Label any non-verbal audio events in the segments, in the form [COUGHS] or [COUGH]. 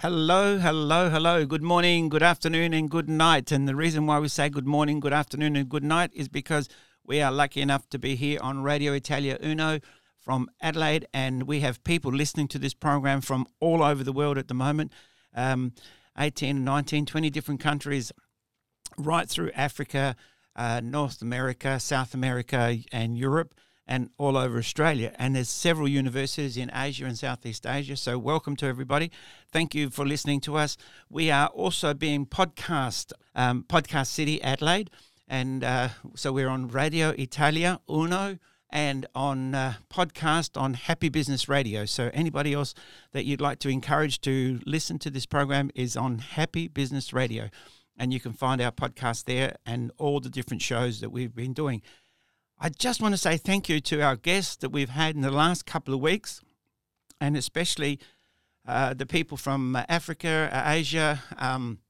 Hello, hello, hello. Good morning, good afternoon, and good night. And the reason why we say good morning, good afternoon, and good night is because we are lucky enough to be here on Radio Italia Uno from Adelaide, and we have people listening to this program from all over the world at the moment um, 18, 19, 20 different countries, right through Africa, uh, North America, South America, and Europe and all over Australia. And there's several universities in Asia and Southeast Asia. So welcome to everybody. Thank you for listening to us. We are also being podcast, um, Podcast City Adelaide. And uh, so we're on Radio Italia Uno and on uh, podcast on Happy Business Radio. So anybody else that you'd like to encourage to listen to this program is on Happy Business Radio. And you can find our podcast there and all the different shows that we've been doing. I just want to say thank you to our guests that we've had in the last couple of weeks, and especially uh, the people from uh, Africa, uh, Asia, um,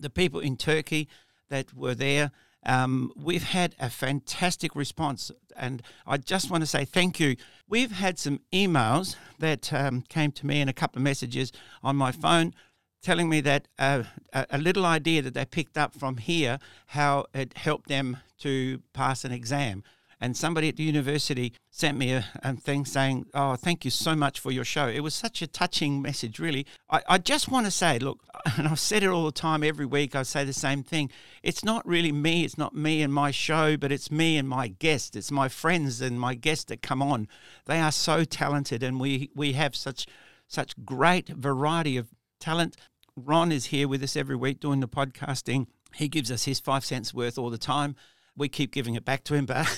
the people in Turkey that were there. Um, we've had a fantastic response, and I just want to say thank you. We've had some emails that um, came to me and a couple of messages on my phone telling me that uh, a, a little idea that they picked up from here, how it helped them to pass an exam and somebody at the university sent me a, a, thing saying, Oh, thank you so much for your show. It was such a touching message, really. I, I just want to say, look, [LAUGHS] and I've said it all the time, every week I say the same thing. It's not really me, it's not me and my show, but it's me and my guests. It's my friends and my guests that come on. They are so talented, and we, we have such such great variety of talent. Ron is here with us every week doing the podcasting. He gives us his five cents worth all the time we keep giving it back to him, but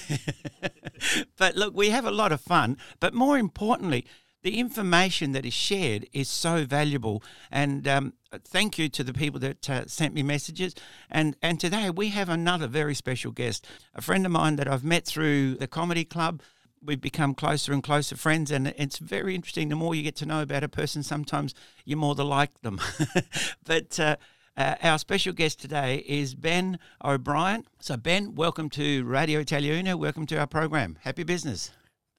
[LAUGHS] but look, we have a lot of fun. But more importantly, the information that is shared is so valuable. And um, thank you to the people that uh, sent me messages. And and today we have another very special guest, a friend of mine that I've met through the comedy club. We've become closer and closer friends, and it's very interesting. The more you get to know about a person, sometimes you're more the like them. [LAUGHS] but uh, uh, our special guest today is Ben O'Brien. So, Ben, welcome to Radio Italia Welcome to our program. Happy business.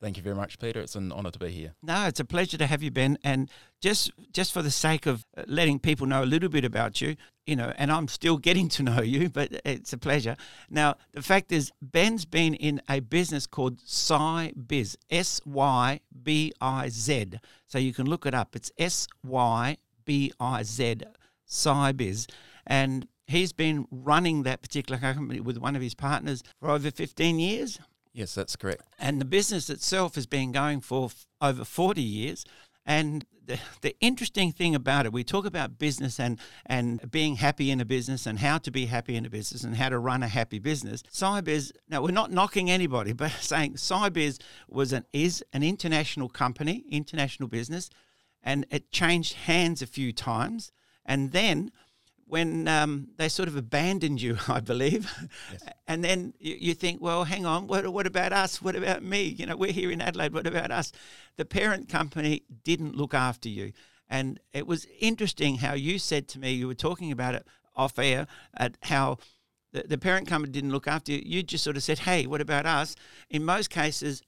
Thank you very much, Peter. It's an honour to be here. No, it's a pleasure to have you, Ben. And just just for the sake of uh, letting people know a little bit about you, you know, and I'm still getting to know you, but it's a pleasure. Now, the fact is, Ben's been in a business called SyBiz, S Y B I Z. So you can look it up. It's S Y B I Z SyBiz, and he's been running that particular company with one of his partners for over 15 years. Yes, that's correct. And the business itself has been going for f- over 40 years. And the, the interesting thing about it, we talk about business and, and being happy in a business and how to be happy in a business and how to run a happy business. SyBiz, now we're not knocking anybody, [LAUGHS] but saying SyBiz was an, is an international company, international business, and it changed hands a few times. And then when um, they sort of abandoned you, [LAUGHS] I believe, yes. and then you, you, think, well, hang on, what, what about us? What about me? You know, we're here in Adelaide. What about us? The parent company didn't look after you. And it was interesting how you said to me, you were talking about it off air, at how the, the parent company didn't look after you. You just sort of said, hey, what about us? In most cases,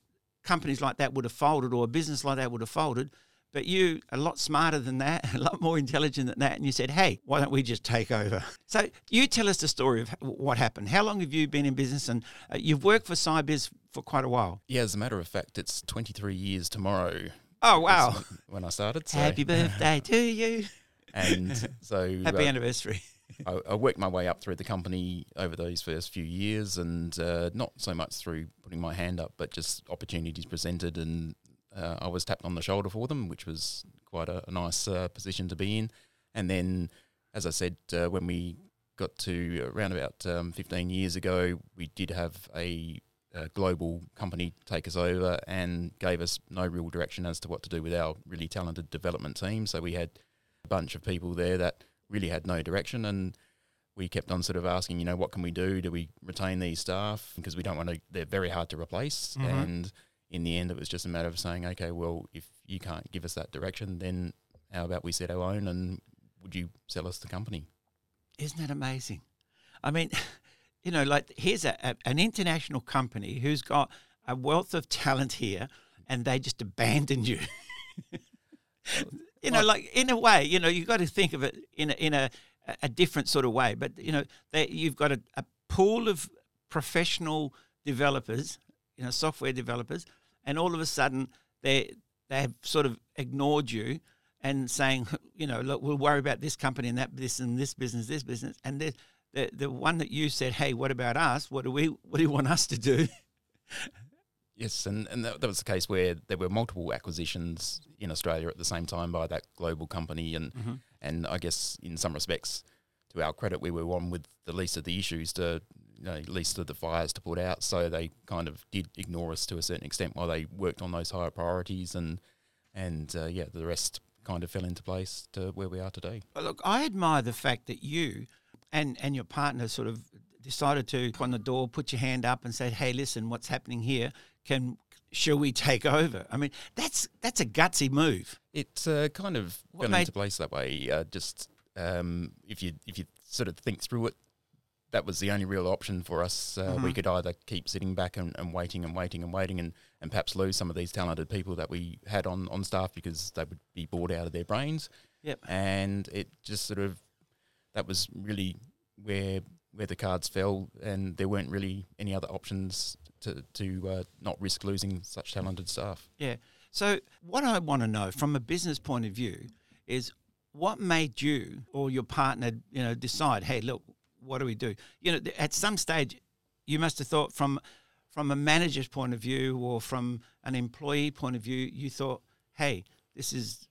companies like that would have folded or a business like that would have folded but you, a lot smarter than that, [LAUGHS] a lot more intelligent than that, and you said, hey, why don't we just take over? So you tell us the story of what happened. How long have you been in business? And uh, you've worked for SyBiz for quite a while. Yeah, as a matter of fact, it's 23 years tomorrow. Oh, wow. When I started. So. Happy birthday to you. [LAUGHS] And so. [LAUGHS] Happy uh, anniversary. I, I, worked my way up through the company over those first few years, and uh, not so much through putting my hand up, but just opportunities presented and uh, I was tapped on the shoulder for them, which was quite a, a nice uh, position to be in. And then, as I said, uh, when we got to around about um, 15 years ago, we did have a, a, global company take us over and gave us no real direction as to what to do with our really talented development team. So we had a bunch of people there that really had no direction. And we kept on sort of asking, you know, what can we do? Do we retain these staff? Because we don't want to, they're very hard to replace. Mhm. And in the end, it was just a matter of saying, okay, well, if you can't give us that direction, then how about we set our own and would you sell us the company? Isn't that amazing? I mean, [LAUGHS] you know, like here's a, a, an international company who's got a wealth of talent here, and they just abandon you. [LAUGHS] you know, like in a way, you know, you've got to think of it in a, in a, a different sort of way. But you know, they, you've got a, a pool of professional developers, you know, software developers, and all of a sudden they they have sort of ignored you and saying, [LAUGHS] you know, look, we'll worry about this company and that this and this business, this business, and the the the one that you said, hey, what about us? What do we what do you want us to do? [LAUGHS] Yes, and, and that, that was the case where there were multiple acquisitions in Australia at the same time by that global company, and mm-hmm. and I guess in some respects, to our credit, we were one with the least of the issues to, you know, least of the fires to put out. So they kind of did ignore us to a certain extent while they worked on those higher priorities, and and uh, yeah, the rest kind of fell into place to where we are today. Well, Look, I admire the fact that you and and your partner sort of decided to on the door, put your hand up, and said, "Hey, listen, what's happening here? Can shall we take over?" I mean, that's that's a gutsy move. It uh, kind of What fell made- into place that way. Uh, just um, if you if you sort of think through it, that was the only real option for us. Uh, We Mhm. could either keep sitting back and, and waiting and waiting and waiting, and, and perhaps lose some of these talented people that we had on, on staff because they would be bored out of their brains. Yep. And it just sort of that was really where where the cards fell, and there weren't really any other options to to uh, not risk losing such talented staff. Yeah. So what I want to know from a business point of view is what made you or your partner, you know, decide, hey, look, what do we do? You know, at some stage, you must have thought from from a manager's point of view or from an employee point of view, you thought, hey, this is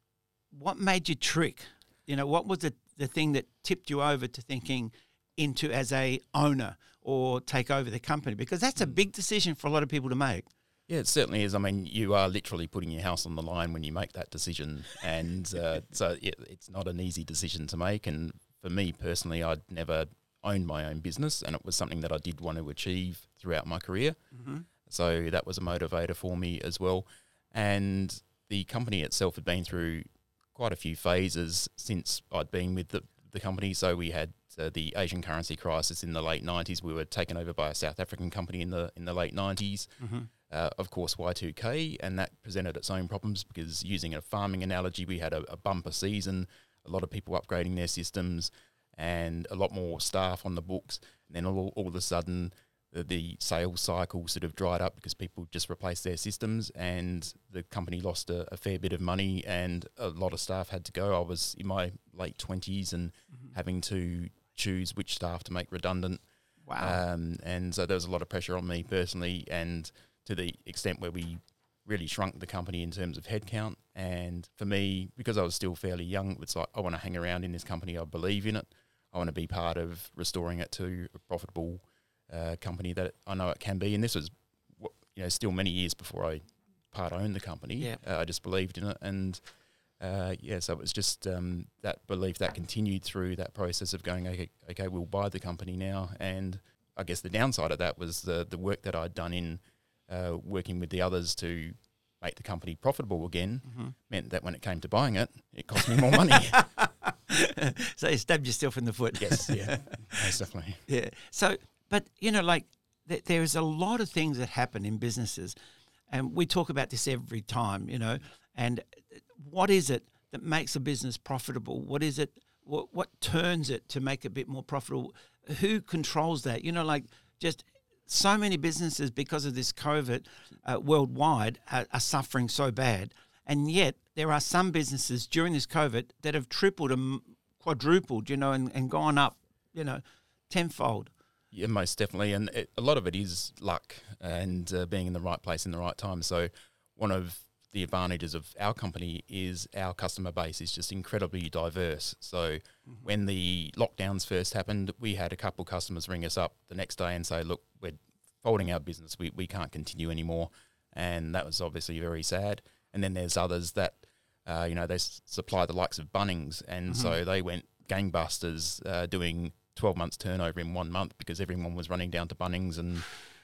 what made you trick? You know, what was the, the thing that tipped you over to thinking into as a owner or take over the company? Because that's a big decision for a lot of people to make. Yeah, it certainly is. I mean, you are literally putting your house on the line when you make that decision, and uh, [LAUGHS] so it, it's not an easy decision to make. And for me personally, I'd never owned my own business, and it was something that I did want to achieve throughout my career. Mm-hmm. So that was a motivator for me as well. And the company itself had been through quite a few phases since I'd been with the, the company. So we had uh, the Asian currency crisis in the late 90s. We were taken over by a South African company in the in the late 90s. Mm-hmm. Uh, of course, Y2K, and that presented its own problems because using a farming analogy, we had a, a bumper season, a lot of people upgrading their systems, and a lot more staff on the books. And then all, all of a sudden, the, the sales cycle sort of dried up because people just replaced their systems, and the company lost a, a fair bit of money, and a lot of staff had to go. I was in my late twenties and having to choose which staff to make redundant. Wow. Um, and so there was a lot of pressure on me personally, and to the extent where we really shrunk the company in terms of headcount. And for me, because I was still fairly young, it's like I want to hang around in this company. I believe in it. I want to be part of restoring it to a profitable uh, company that I know it can be. And this was, you know, still many years before I part owned the company. Yeah. Uh, I just believed in it, and uh, yeah, so it was just um, that belief that continued through that process of going, okay, okay, we'll buy the company now. And I guess the downside of that was the the work that I'd done in uh, working with the others to make the company profitable again Mm-hmm. meant that when it came to buying it, it cost me more money. [LAUGHS] [LAUGHS] so you stabbed yourself in the foot. yes, yeah, [LAUGHS] most definitely. yeah. So, but you know, like th- there is a lot of things that happen in businesses, and we talk about this every time. You know, and what is it that makes a business profitable? What is it? What what turns it to make it a bit more profitable? Who controls that? You know, like just so many businesses because of this COVID uh, worldwide are, are suffering so bad, and yet there are some businesses during this COVID that have tripled and quadrupled, you know, and, and gone up, you know, tenfold. Yeah, most definitely, and it, a lot of it is luck and uh, being in the right place in the right time. So, one of the advantages of our company is our customer base is just incredibly diverse. So, when the lockdowns first happened, we had a couple customers ring us up the next day and say, "Look, we're folding our business. We we can't continue anymore," and that was obviously very sad. And then there's others that, uh, you know, they s- supply the likes of Bunnings, and so they went gangbusters uh, doing 12 months turnover in one month because everyone was running down to Bunnings and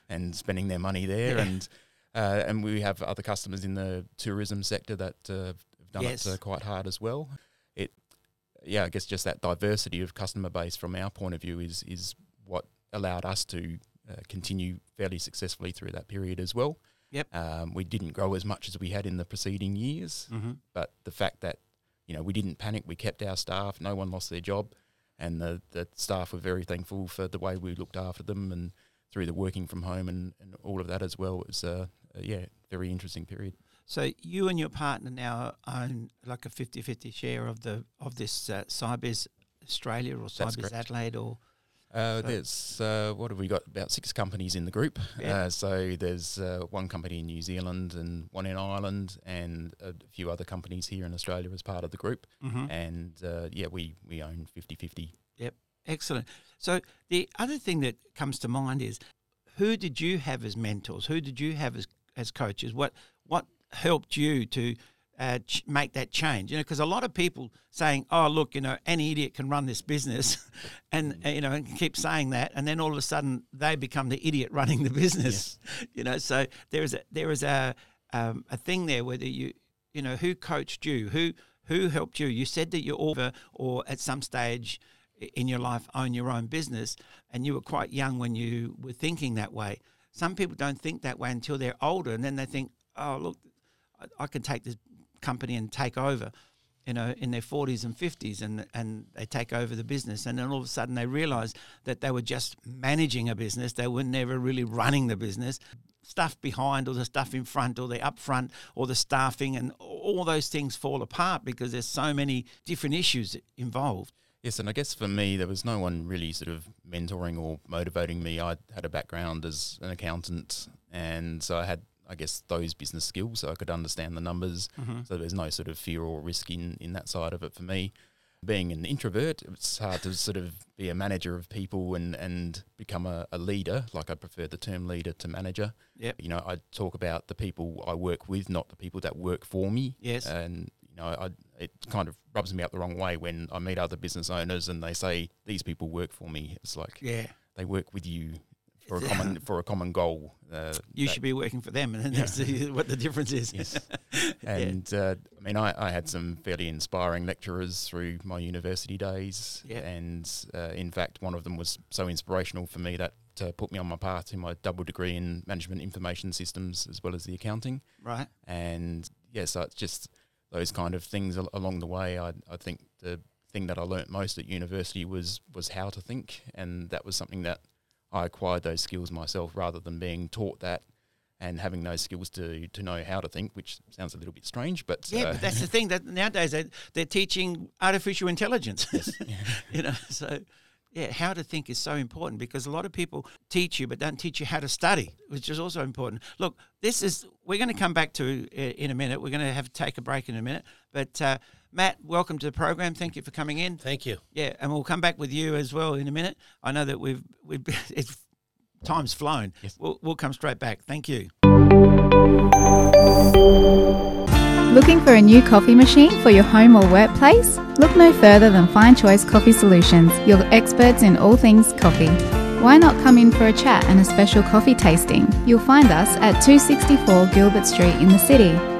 and spending their money there. Yeah. And uh, and we have other customers in the tourism sector that uh, have done Yes. it uh, quite hard as well. It, yeah, I guess just that diversity of customer base from our point of view is is what allowed us to uh, continue fairly successfully through that period as well. Yep. Um, we didn't grow as much as we had in the preceding years, Mm-hmm. but the fact that you know we didn't panic, we kept our staff, no one lost their job, and the the staff were very thankful for the way we looked after them and through the working from home and, and all of that as well. It was uh, yeah, very interesting period. So you and your partner now own like a 50-50 share of the of this uh, SyBiz Australia or SyBiz. Adelaide or Uh, there's uh, what have we got? About six companies in the group. Yeah. Uh, so there's uh, one company in New Zealand and one in Ireland, and a few other companies here in Australia as part of the group. mm-hmm. And uh, yeah, we we own 50-50. Excellent. So the other thing that comes to mind is who did you have as mentors? Who did you have as as coaches? What what helped you to uh, ch- make that change? You know, because a lot of people saying, "Oh, look, you know, any idiot can run this business," [LAUGHS] and uh, you know, and keep saying that, and then all of a sudden they become the idiot running the business. [LAUGHS] You know, so there is a there is a um, a thing there whether you you know who coached you, who who helped you. You said that you're over or at some stage in your life own your own business, and you were quite young when you were thinking that way. Some people don't think that way until they're older, and then they think, "Oh, look, I, I can take this company and take over." You know, in their forties and fifties, and and they take over the business, and then all of a sudden they realise that they were just managing a business. They were never really running the business. Stuff behind, or the stuff in front, or the up front, or the staffing, and all those things fall apart because there's so many different issues involved. Yes, and I guess for me, there was no one really sort of mentoring or motivating me. I had a background as an accountant, and so I had, I guess, those business skills, so I could understand the numbers. Mm-hmm. So there's no sort of fear or risk in in that side of it for me. Being an introvert, it's hard to sort of be a manager of people and and become a, a leader. Like I prefer the term leader to manager. Yep. You know, I talk about the people I work with, not the people that work for me Yes. and you know, I, it kind of rubs me out the wrong way when I meet other business owners and they say these people work for me. It's like yeah. they work with you for a common for a common goal. Uh, You that- should be working for them, and then that's [LAUGHS] the, what the difference is. Yes. [LAUGHS] Yeah. And uh, I mean, I, I had some fairly inspiring lecturers through my university days. Yeah. And uh, in fact, one of them was so inspirational for me that uh, put me on my path to my double degree in management information systems as well as the accounting. Right. and yeah, so it's just those kind of things al- along the way. I I think the thing that I learnt most at university was was how to think, and that was something that I acquired those skills myself rather than being taught that and having those skills to to know how to think, which sounds a little bit strange, but Yeah, uh, but that's the thing that nowadays they, they're teaching artificial intelligence. [LAUGHS] you know, so yeah, how to think is so important because a lot of people teach you but don't teach you how to study, which is also important. Look, this is we're going to come back to uh, in a minute. We're going to have to take a break in a minute, but. Uh, Matt, welcome to the program. Thank you for coming in. Thank you. Yeah, and we'll come back with you as well in a minute. I know that we've we've [LAUGHS] it's time's flown. Yes. We'll we'll come straight back. Thank you. Looking for a new coffee machine for your home or workplace? Look no further than Fine Choice Coffee Solutions, your experts in all things coffee. Why not come in for a chat and a special coffee tasting? You'll find us at 264 Gilbert Street in the city.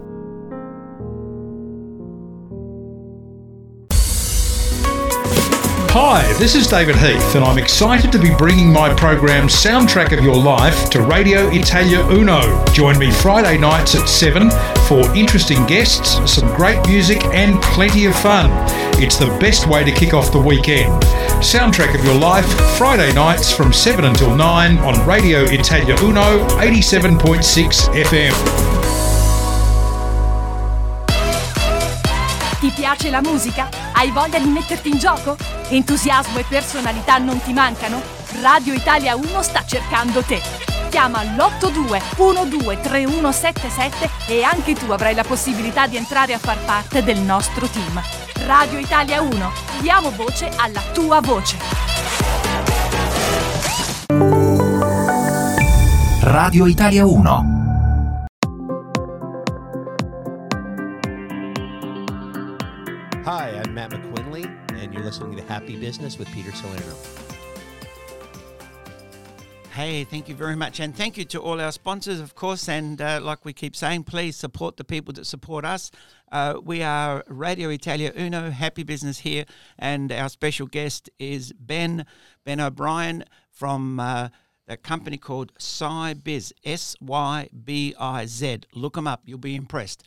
Hi, this is David Heath, and I'm excited to be bringing my program Soundtrack of Your Life to Radio Italia Uno. Join me Friday nights at 7 for interesting guests, some great music, and plenty of fun. It's the best way to kick off the weekend. Soundtrack of Your Life, Friday nights from 7 until 9 on Radio Italia Uno 87.6 FM. Ti piace la musica? Hai voglia di metterti in gioco? Entusiasmo e personalità non ti mancano? Radio Italia 1 sta cercando te. Chiama l'82 123177 e anche tu avrai la possibilità di entrare a far parte del nostro team. Radio Italia 1, diamo voce alla tua voce. Radio Italia 1 Business with Peter Salerno. Hey, thank you very much. And thank you to all our sponsors, of course. And uh, like we keep saying, please support the people that support us. Uh, we are Radio Italia Uno, Happy Business here. And our special guest is Ben, Ben O'Brien from uh, a company called SyBiz, S Y B I Z. Look them up, you'll be impressed.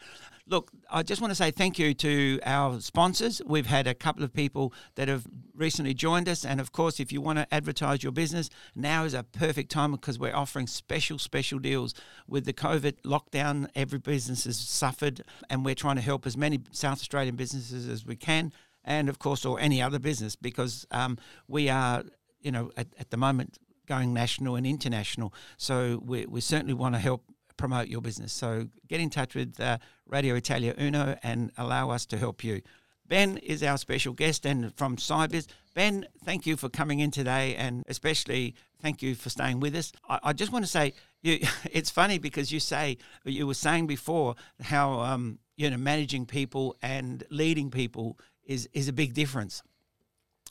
Look, I just want to say thank you to our sponsors. We've had a couple of people that have recently joined us. And of course, if you want to advertise your business, now is a perfect time because we're offering special, special deals. With the COVID lockdown, every business has suffered, and we're trying to help as many South Australian businesses as we can. And of course, or any other business, because um, we are, you know, at, at the moment going national and international. So we, we certainly want to help promote your business. So get in touch with uh, Radio Italia Uno and allow us to help you. Ben is our special guest and from SyBiz. Ben, thank you for coming in today and especially thank you for staying with us. I, I just want to say you, [LAUGHS] it's funny because you say you were saying before how um, you know managing people and leading people is is a big difference.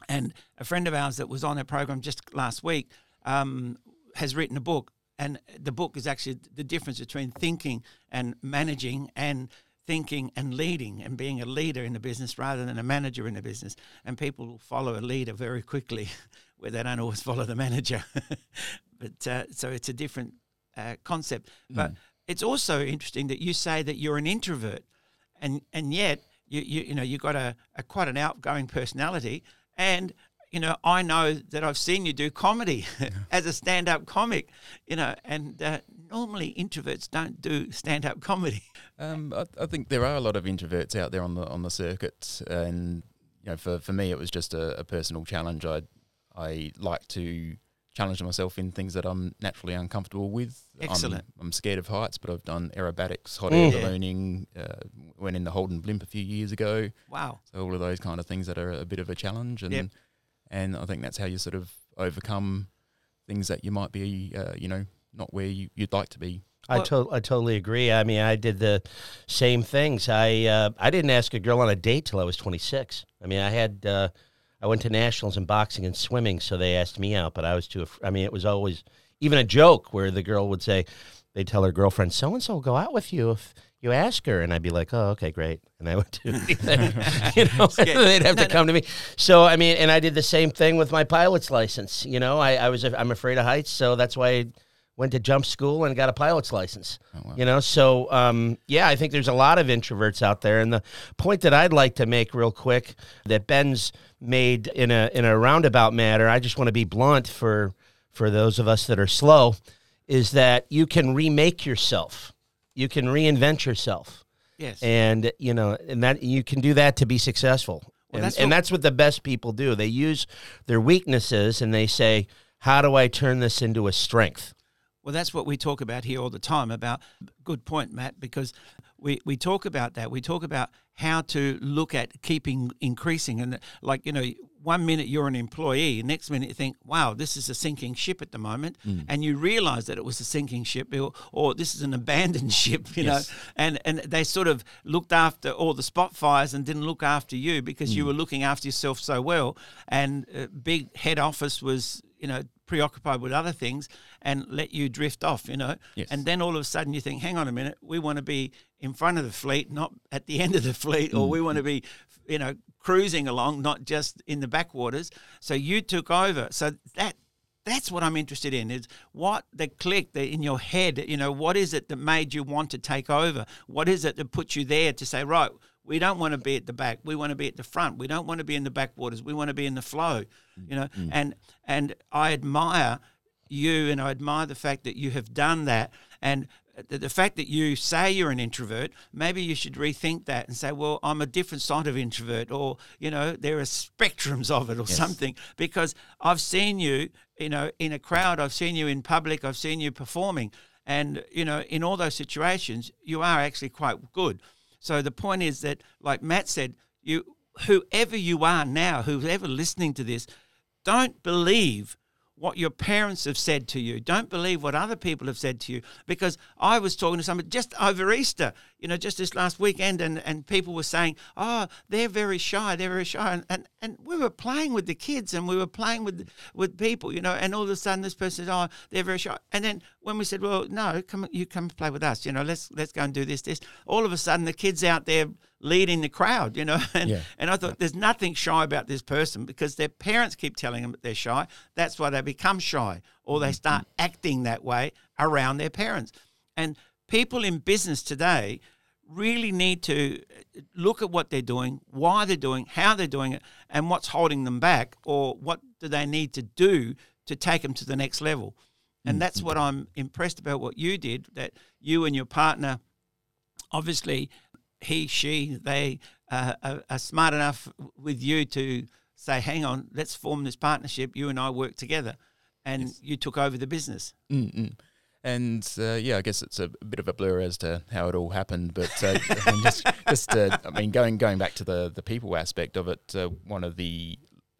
And a friend of ours that was on our program just last week um, has written a book and the book is actually the difference between thinking and managing and thinking and leading and being a leader in a business rather than a manager in a business. And people will follow a leader very quickly [LAUGHS] where they don't always follow the manager. [LAUGHS] But uh, so it's a different uh, concept. But mm. it's also interesting that you say that you're an introvert and and yet you you, you know you've got a, a quite an outgoing personality and you know, I know that I've seen you do comedy [LAUGHS] yeah. as a stand up comic, you know, and uh, normally introverts don't do stand up comedy. Um, I, I, think there are a lot of introverts out there on the on the circuit, and you know, for, for me, it was just a, a personal challenge. I I like to challenge myself in things that I'm naturally uncomfortable with. Excellent. I'm, I'm scared of heights, but I've done aerobatics, hot air ballooning, uh, went in the Holden Blimp a few years ago. Wow. So all of those kind of things that are a bit of a challenge, and yep and I think that's how you sort of overcome things that you might be, uh, you know, not where you, would like to be. I, to- I totally agree. I mean, I did the same things. I uh, I didn't ask a girl on a date till I was 26. I mean, I had uh, I went to nationals in boxing and swimming, so they asked me out, but I was too. Af- I mean, it was always even a joke where the girl would say, they tell her girlfriend, so and so will go out with you if you ask her, and I'd be like, "Oh, okay, great," and I would do [LAUGHS] anything. [LAUGHS] you know, [LAUGHS] they'd have to come to me. So I mean, and I did the same thing with my pilot's license. You know, I, I was I'm afraid of heights, so that's why I went to jump school and got a pilot's license. Oh, wow. You know, so um, yeah, I think there's a lot of introverts out there, and the point that I'd like to make real quick that Ben's made in a in a roundabout matter, I just want to be blunt for for those of us that are slow, is that you can remake yourself you can reinvent yourself. Yes. And you know, and that you can do that to be successful. Well, and, that's and that's what the best people do. They use their weaknesses and they say, "How do I turn this into a strength?" Well, that's what we talk about here all the time about good point, Matt, because we, we talk about that. We talk about how to look at keeping increasing. And like, you know, one minute you're an employee, next minute you think, wow, this is a sinking ship at the moment. Mm. And you realize that it was a sinking ship or, or this is an abandoned [LAUGHS] ship, you yes. know. And, and they sort of looked after all the spot fires and didn't look after you because mm. you were looking after yourself so well. And uh, big head office was, you know, preoccupied with other things and let you drift off, you know. Yes. And then all of a sudden you think, hang on a minute, we want to be in front of the fleet, not at the [LAUGHS] end of the fleet, or mm, we want to mm. be, you know, cruising along, not just in the backwaters. So you took over. So that that's what I'm interested in is what the click that in your head, you know, what is it that made you want to take over? What is it that put you there to say, right, we don't want to be at the back. We want to be at the front. We don't want to be in the backwaters. We want to be in the flow, you know. Mm-hmm. And and I admire you, and I admire the fact that you have done that. And the, the fact that you say you're an introvert, maybe you should rethink that and say, well, I'm a different sort of introvert, or you know, there are spectrums of it, or something. Because I've seen you, you know, in a crowd. I've seen you in public. I've seen you performing. And you know, in all those situations, you are actually quite good. So the point is that, like Matt said, you whoever you are now, whoever listening to this, don't believe what your parents have said to you. Don't believe what other people have said to you. Because I was talking to somebody just over Easter, you know, just this last weekend, and, and people were saying, oh, they're very shy, they're very shy. And, and, and we were playing with the kids and we were playing with with people, you know, and all of a sudden this person said, oh, they're very shy. And then when we said, well, no, come you come play with us, you know, let's let's go and do this, this. All of a sudden the kids out there leading the crowd, you know. [LAUGHS] And, Yeah. and I thought there's nothing shy about this person because their parents keep telling them that they're shy. That's why they become shy or they mm-hmm. start acting that way around their parents. And people in business today really need to uh, look at what they're doing, why they're doing, how they're doing it, and what's holding them back or what do they need to do to take them to the next level. And that's what I'm impressed about what you did that you and your partner obviously he, she, they uh, are, are smart enough with you to say, hang on, let's form this partnership. You and I work together. And you took over the business. Mm-mm. And uh, yeah, I guess it's a, bit of a blur as to how it all happened. But uh, [LAUGHS] just, just uh, I mean, going going back to the the people aspect of it, uh, one of the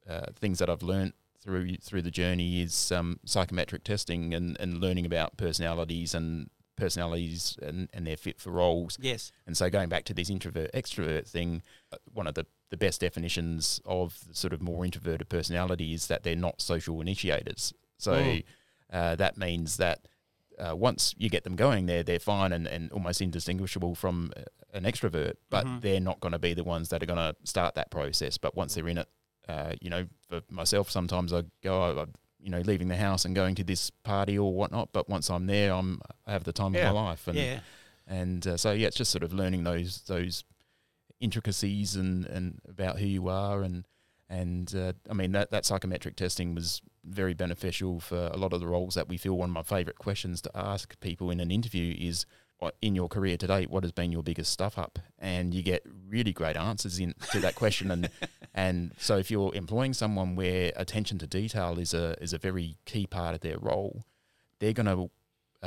uh, things that I've learned through through the journey is um, psychometric testing and, and learning about personalities and personalities and, and their fit for roles. Yes. And so going back to this introvert extrovert thing, uh, one of the, the best definitions of the sort of more introverted personality is that they're not social initiators. So Mm. uh, that means that uh, once you get them going, they're they're fine and, and almost indistinguishable from uh, an extrovert, but Mhm. they're not going to be the ones that are going to start that process. But once they're in it, uh, you know, for myself, sometimes I go, I, I- you know, leaving the house and going to this party or whatnot. But once I'm there, I'm I have the time Yeah. of my life. And yeah. and uh, so yeah, it's just sort of learning those those intricacies and, and about who you are and and uh, I mean that that psychometric testing was very beneficial for a lot of the roles that we feel. One of my favourite questions to ask people in an interview is. In your career to date, what has been your biggest stuff up? And you get really great answers in to that question. And and so if you're employing someone where attention to detail is a is a very key part of their role, they're going to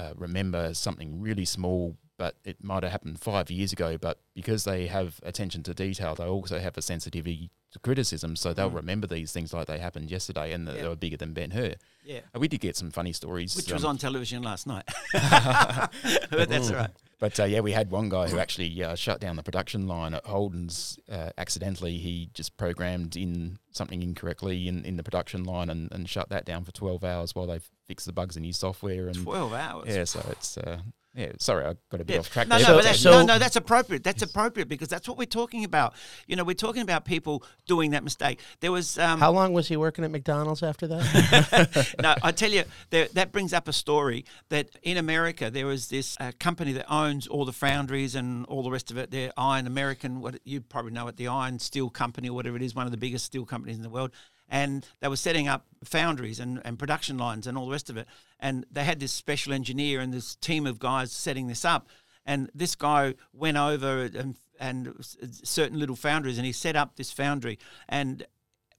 uh, remember something really small, but it might have happened five years ago. But because they have attention to detail, they also have a sensitivity to criticism, so they'll Mm. remember these things like they happened yesterday and they were bigger than Ben Hur. Yeah. Uh, We did get some funny stories, Which was um, on television last night. [LAUGHS] [LAUGHS] but that's all right. But uh, yeah, we had one guy who actually uh, shut down the production line at Holden's uh, accidentally. He just programmed in something incorrectly in, in the production line and, and shut that down for 12 hours while they fixed the bugs in his software. And 12 hours. yeah, so it's uh, yeah. Sorry, I got a bit Yeah. off track No, there. no, but, but that's, uh, no, no, that's appropriate. That's appropriate because that's what we're talking about. You know, we're talking about people doing that mistake. There was um, How long was he working at McDonald's after that? [LAUGHS] no, I tell you, there, that brings up a story that in America there was this uh, company that owns all the foundries and all the rest of it. They're Iron American, what you probably know it, the Iron Steel Company or whatever it is, one of the biggest steel companies in the world. And they were setting up foundries and, and production lines and all the rest of it. And they had this special engineer and this team of guys setting this up. And this guy went over and, and certain little foundries and he set up this foundry. And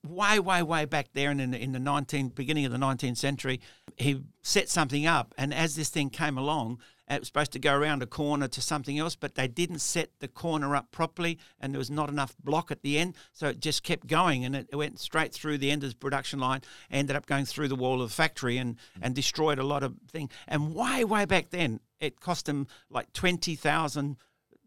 way, way, way back there in in the 19, beginning of the 19th century, he set something up. And as this thing came along, it was supposed to go around a corner to something else, but they didn't set the corner up properly, and there was not enough block at the end, so it just kept going, and it went straight through the end of the production line, ended up going through the wall of the factory, and mm. and destroyed a lot of things. And way, way back then, it cost them like twenty thousand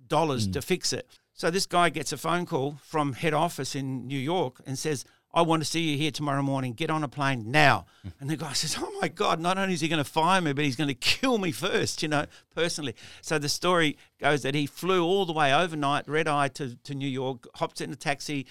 dollars to mm. fix it. So this guy gets a phone call from head office in New York and says, I want to see you here tomorrow morning. Get on a plane now. Hmm. And the guy says, Oh my God, not only is he going to fire me, but he's going to kill me first, you know, personally. So the story goes that he flew all the way overnight, red eye to, to New York, hops in a taxi,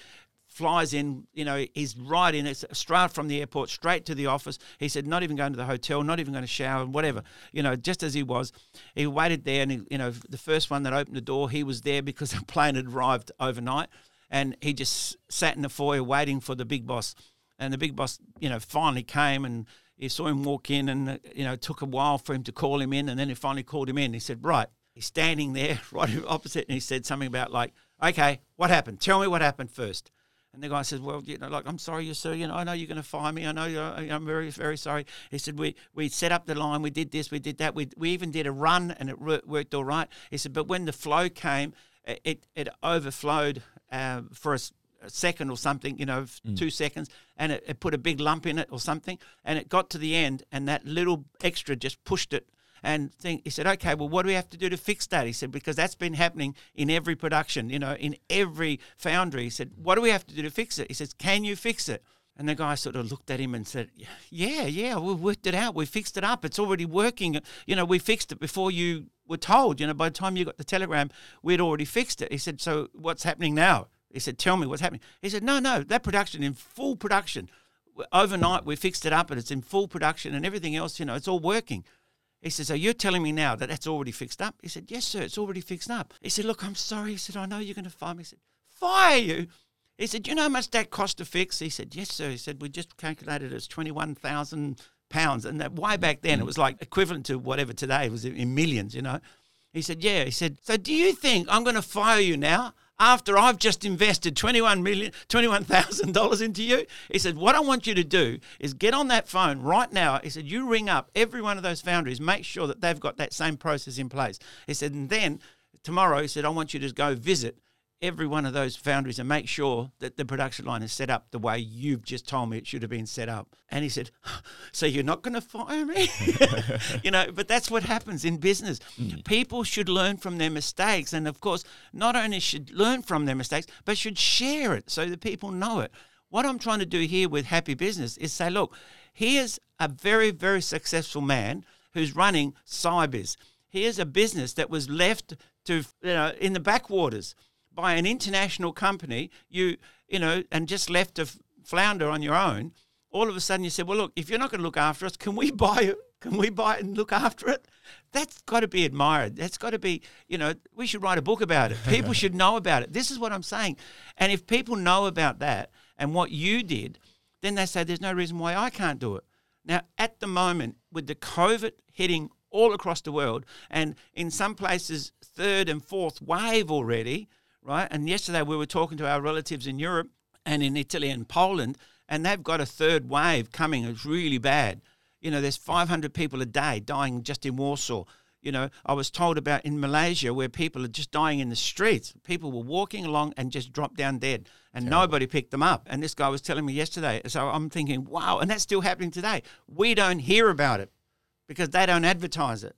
flies in, you know, he's right in, it's straight from the airport, straight to the office. He said, not even going to the hotel, not even going to shower, whatever, you know, just as he was. He waited there and, he, you know, the first one that opened the door, he was there because the [LAUGHS] plane had arrived overnight and he just sat in the foyer waiting for the big boss. And the big boss, you know, finally came and he saw him walk in, and you know, it took a while for him to call him in, and then he finally called him in. He said, "Right." He's standing there [LAUGHS] right opposite, and he said something about like, "Okay, what happened? Tell me what happened first. And the guy says, "Well, you know, like I'm sorry, sir. You know, I know you're going to fire me. I know you're, I'm very, very sorry." He said, "We we set up the line. We did this. We did that. We we even did a run, and it worked all right." He said, "But when the flow came, it it overflowed uh, for a, a, second or something, you know, mm. two seconds, and it, it, put a big lump in it or something, and it got to the end, and that little extra just pushed it. And think, he said, okay, well, what do we have to do to fix that? He said, because that's been happening in every production, you know, in every foundry. He said, what do we have to do to fix it? He says, can you fix it? And the guy sort of looked at him and said, Yeah, yeah, we worked it out. We fixed it up. It's already working. You know, we fixed it before you were told. You know, by the time you got the telegram, we'd already fixed it. He said, So what's happening now? He said, Tell me what's happening. He said, No, no, that production in full production. Overnight, we fixed it up and it's in full production and everything else, you know, it's all working. He said, So you're telling me now that that's already fixed up? He said, Yes, sir, it's already fixed up. He said, Look, I'm sorry. He said, I know you're going to fire me. He said, Fire you? He said, you know how much that cost to fix?" He said, "Yes, sir." He said, "We just calculated it as twenty-one thousand pounds, and that way back then it mm. was like equivalent to whatever today it was in millions, you know." He said, "Yeah." He said, "So do you think I'm going to fire you now?" After I've just invested $21 million, $21,000 into you, he said, What I want you to do is get on that phone right now. He said, You ring up every one of those foundries, make sure that they've got that same process in place. He said, And then tomorrow, he said, I want you to go visit every one of those foundries and make sure that the production line is set up the way you've just told me it should have been set up. And he said, So you're not going to fire me? [LAUGHS] you know, but that's what happens in business. Mm. People should learn from their mistakes. And of course, not only should learn from their mistakes, but should share it so that people know it. What I'm trying to do here with Happy Business is say, look, here's a very, very successful man who's running SyBiz. Here's a business that was left to, you know, in the backwaters by an international company, you you know, and just left to flounder on your own, all of a sudden you said, "Well, look, if you're not going to look after us, can we [LAUGHS] buy it? Can we buy it and look after it?" That's got to be admired. That's got to be, you know, we should write a book about it. People [LAUGHS] should know about it. This is what I'm saying. And if people know about that and what you did, then they say there's no reason why I can't do it. Now, at the moment, with the COVID hitting all across the world, and in some places, third and fourth wave already, right? And yesterday we were talking to our relatives in Europe and in Italy and Poland, and they've got a third wave coming. It's really bad. You know, there's 500 people a day dying just in Warsaw. You know, I was told about in Malaysia where people are just dying in the streets. People were walking along and just dropped down dead, and Terrible. nobody picked them up. And this guy was telling me yesterday. So I'm thinking, wow, and that's still happening today. We don't hear about it because they don't advertise it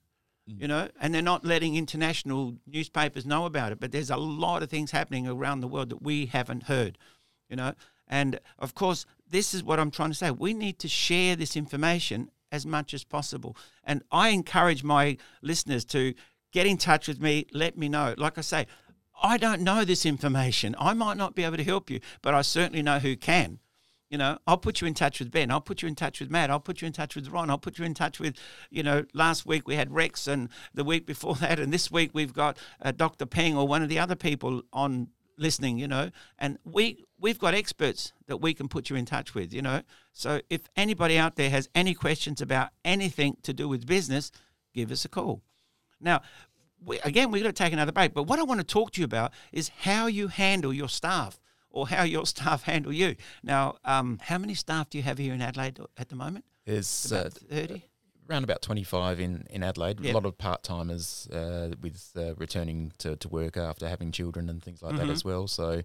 Mm. you know, and they're not letting international newspapers know about it. But there's a lot of things happening around the world that we haven't heard, you know. And of course, this is what I'm trying to say. We need to share this information as much as possible. And I encourage my listeners to get in touch with me, let me know. Like I say, I don't know this information. I might not be able to help you, but I certainly know who can. You know, I'll put you in touch with Ben. I'll put you in touch with Matt. I'll put you in touch with Ron. I'll put you in touch with, you know, last week we had Rex and the week before [LAUGHS] that. And this week we've got uh, Dr. Peng or one of the other people on listening, you know, and we, we've got experts that we can put you in touch with, you know. So if anybody out there has any questions about anything to do with business, give us a call. Now, we, again, we're going to take another break, but what I want to talk to you about is how you handle your staff or how your [LAUGHS] staff handle you. Now, um, how many staff do you have here in Adelaide at the moment? There's uh, 30? Around about 25 in, in Adelaide. Yep. A lot of part timers uh, with uh, returning to, to work after having children and things like mm-hmm. that as well. So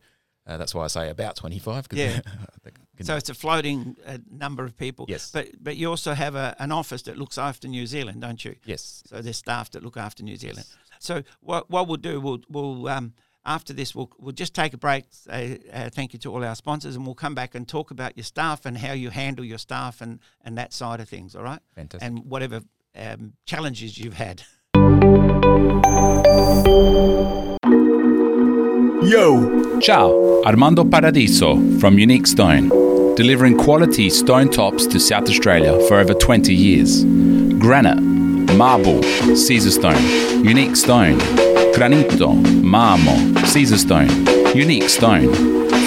uh, that's why I say about 25. yeah. [LAUGHS] so it's a floating uh, number of people. Yes. But but you also have a, an office that looks after New Zealand, don't you? Yes. So there's staff that look after New Zealand. Yes. So what what we'll do, we'll, we'll um, after this, we'll, we'll just take a break. Say, uh, thank you to all our sponsors, and we'll come back and talk about your staff and how you handle your staff and, and that side of things, all right? Fantastic. And whatever um, challenges you've had. Yo! Ciao, Armando Paradiso from Unique Stone, delivering quality stone tops to South Australia for over 20 years. Granite, marble, Caesar stone, unique stone, granito, marmo, Caesar stone, unique stone.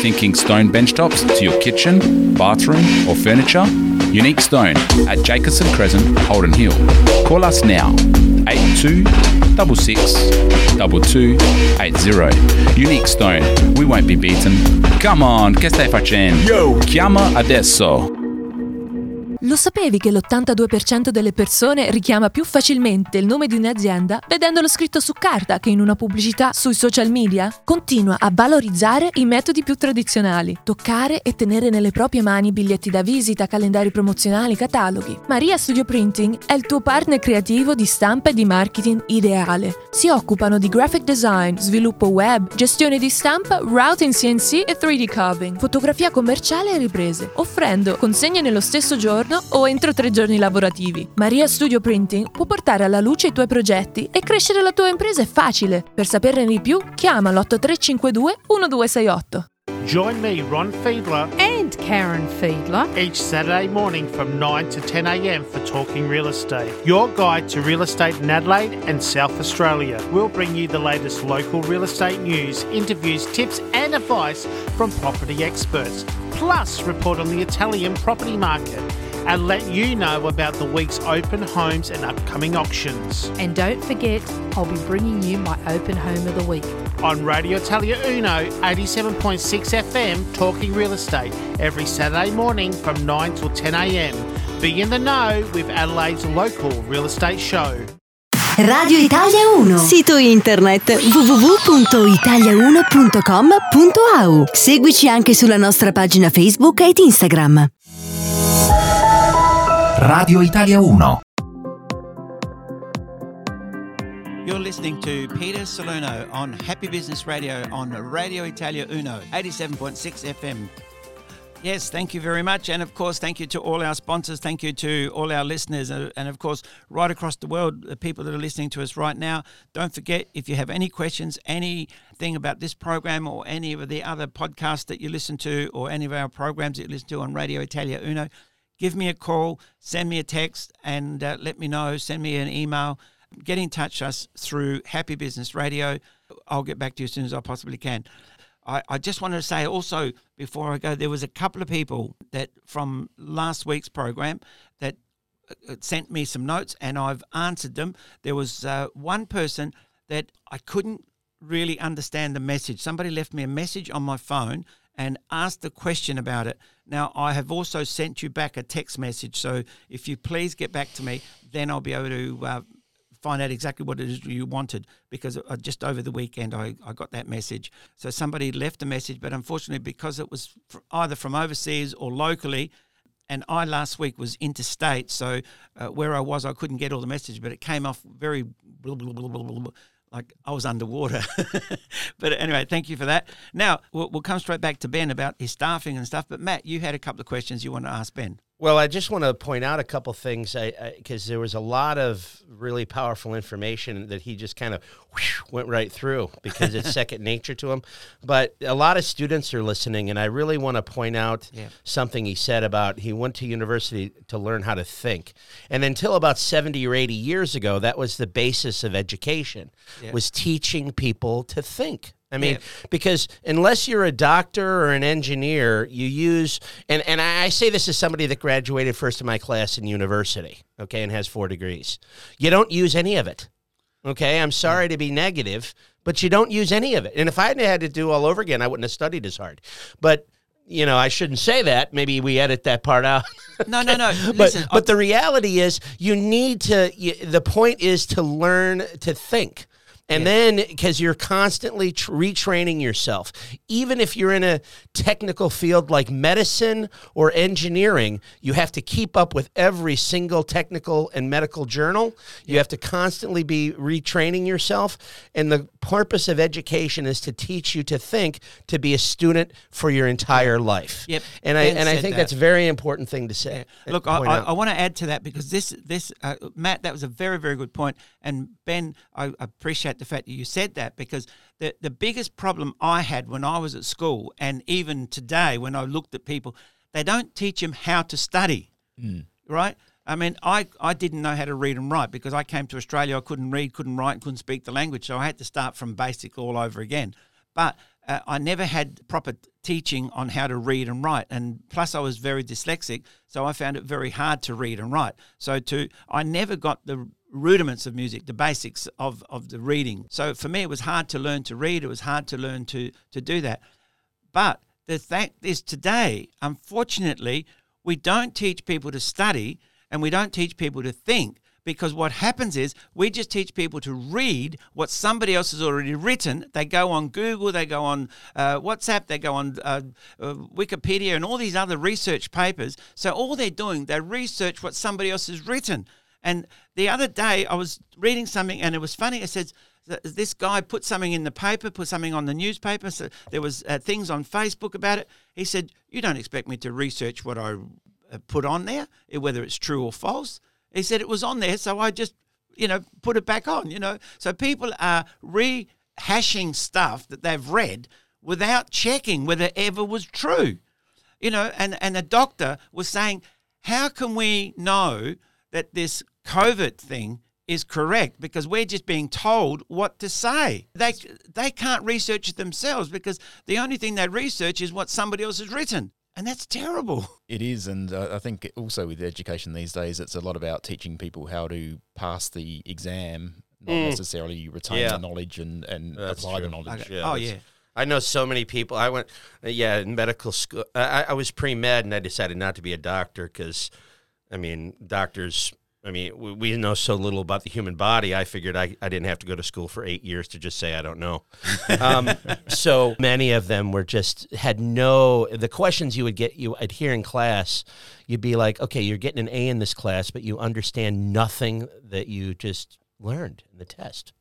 Thinking stone bench tops to your kitchen, bathroom, or furniture? Unique Stone at Jacobson Crescent, Holden Hill. Call us now, 82 66 2280. Unique Stone, we won't be beaten. Come on, che stai facendo? Yo! Chiama adesso! Lo sapevi che l'82% delle persone richiama più facilmente il nome di un'azienda vedendolo scritto su carta che in una pubblicità sui social media? Continua a valorizzare i metodi più tradizionali, toccare e tenere nelle proprie mani biglietti da visita, calendari promozionali, cataloghi. Maria Studio Printing è il tuo partner creativo di stampa e di marketing ideale. Si occupano di graphic design, sviluppo web, gestione di stampa, routing CNC e 3D carving, fotografia commerciale e riprese, offrendo consegne nello stesso giorno o entro tre giorni lavorativi. Maria Studio Printing può portare alla luce i tuoi progetti e crescere la tua impresa è facile. Per saperne di più, chiama l'8352 1268. Join me, Ron Fiedler, and Karen Fiedler, each Saturday morning from 9 to 10 a.m. for Talking Real Estate, your guide to real estate in Adelaide and South Australia. We'll bring you the latest local real estate news, interviews, tips, and advice from property experts, plus report on the Italian property market and let you know about the week's open homes and upcoming auctions. And don't forget, I'll be bringing you my open home of the week. On Radio Italia Uno, 87.6 FM, Talking Real Estate, every Saturday morning from 9 till 10 a.m. Be in the know with Adelaide's local real estate show. Radio Italia 1. Sito internet www.italia1.com.au. Seguici anche sulla nostra pagina Facebook ed Instagram. Radio Italia 1. You're listening to Peter Salerno on Happy Business Radio on Radio Italia Uno, 87.6 FM. Yes, thank you very much. And of course, thank you to all our sponsors. Thank you to all our listeners. uh, And of course, right across the world, the people that are listening to us right now. Don't forget, if you have any questions, anything about this program or any of the other podcasts that you listen to or any of our programs that you listen to on Radio Italia Uno, give me a call, send me a text, and uh, let me know. Send me an email. Get in touch us through Happy Business Radio. I'll get back to you as soon as I possibly can. I, I just wanted to say also before I go, there was a couple of people that from last week's program that uh, sent me some notes and I've answered them. There was uh, one person that I couldn't really understand the message. Somebody left me a message on my phone and asked the question about it. Now, I have also sent you back a text message. So if you please get back to me, then I'll be able to uh, find out exactly what it is you wanted because uh, just over the weekend I, I got that message. So somebody left a message, but unfortunately, because it was either from overseas or locally, and I last week was interstate, so uh, where I was, I couldn't get all the message, but it came off very blah, blah, blah, like I was underwater. [LAUGHS] but anyway, thank you for that. Now, we'll, we'll come straight back to Ben about his staffing and stuff. But Matt, you had a couple of questions you want to ask Ben. Well, I just want to point out a couple things because there was a lot of really powerful information that he just kind of went right through because it's [LAUGHS] second nature to him. But a lot of students are listening, and I really want to point out Yeah. something he said about he went to university to learn how to think, and until about seventy or eighty years ago, that was the basis of education Yeah. was teaching people to think. I mean, Yeah. because unless you're a doctor or an engineer, you use and and I say this as somebody that graduated first in my class in university, okay, and has four degrees. You don't use any of it. Okay, I'm sorry to be negative, but you don't use any of it. And if I had had to do all over again, I wouldn't have studied as hard. But you know, I shouldn't say that. Maybe we edit that part out. No, no, no. [LAUGHS] but Listen, but the reality is, you need to. You, the point is to learn to think. And then, because you're constantly tr- retraining yourself, even if you're in a technical field like medicine or engineering, you have to keep up with every single technical and medical journal. You have to constantly be retraining yourself. And the purpose of education is to teach you to think, to be a student for your entire life. Yep. And I Ben and I think that. that's a very important thing to say. Look, I, I, I want to add to that because this, this uh, Matt, that was a very, very good point. And Ben, I appreciate the fact that you said that because the, the biggest problem I had when I was at school, and even today when I looked at people, they don't teach them how to study, right? I mean, I, I didn't know how to read and write because I came to Australia. I couldn't read, couldn't write, couldn't speak the language. So I had to start from basic all over again. But uh, I never had proper teaching on how to read and write. And plus, I was very dyslexic. So I found it very hard to read and write. So to I never got the rudiments of music, the basics of, of the reading. So for me, it was hard to learn to read. It was hard to learn to, to do that. But the fact is, today, unfortunately, we don't teach people to study and we don't teach people to think because what happens is we just teach people to read what somebody else has already written. They go on Google, they go on uh, WhatsApp, they go on uh, uh, Wikipedia, and all these other research papers. So all they're doing, they research what somebody else has written. And the other day, I was reading something, and it was funny. It says this guy put something in the paper, put something on the newspaper. So there was uh, things on Facebook about it. He said, "You don't expect me to research what I put on there, eh, whether it's true or false." He said it was on there, so I just, you know, put it back on. You know, so people are rehashing stuff that they've read without checking whether it ever was true. You know, and and a doctor was saying, how can we know that this COVID thing is correct because we're just being told what to say. They they can't research it themselves because the only thing they research is what somebody else has written. And that's terrible. [LAUGHS] It is, and uh, I think also with education these days, it's a lot about teaching people how to pass the exam, not Mm. necessarily retain Yeah. the knowledge and, and That's apply the knowledge. Okay. that's- I know so many people. I went, yeah, in medical school. I, I was pre med, and I decided not to be a doctor because, I mean, doctors. I mean, we, we know so little about the human body. I figured I, I didn't have to go to school for eight years to just say I don't know. [LAUGHS] Um, so many of them were just had no the questions you would get you I'd hear in class. You'd be like, okay, you're getting an A in this class, but you understand nothing that you just learned in the test.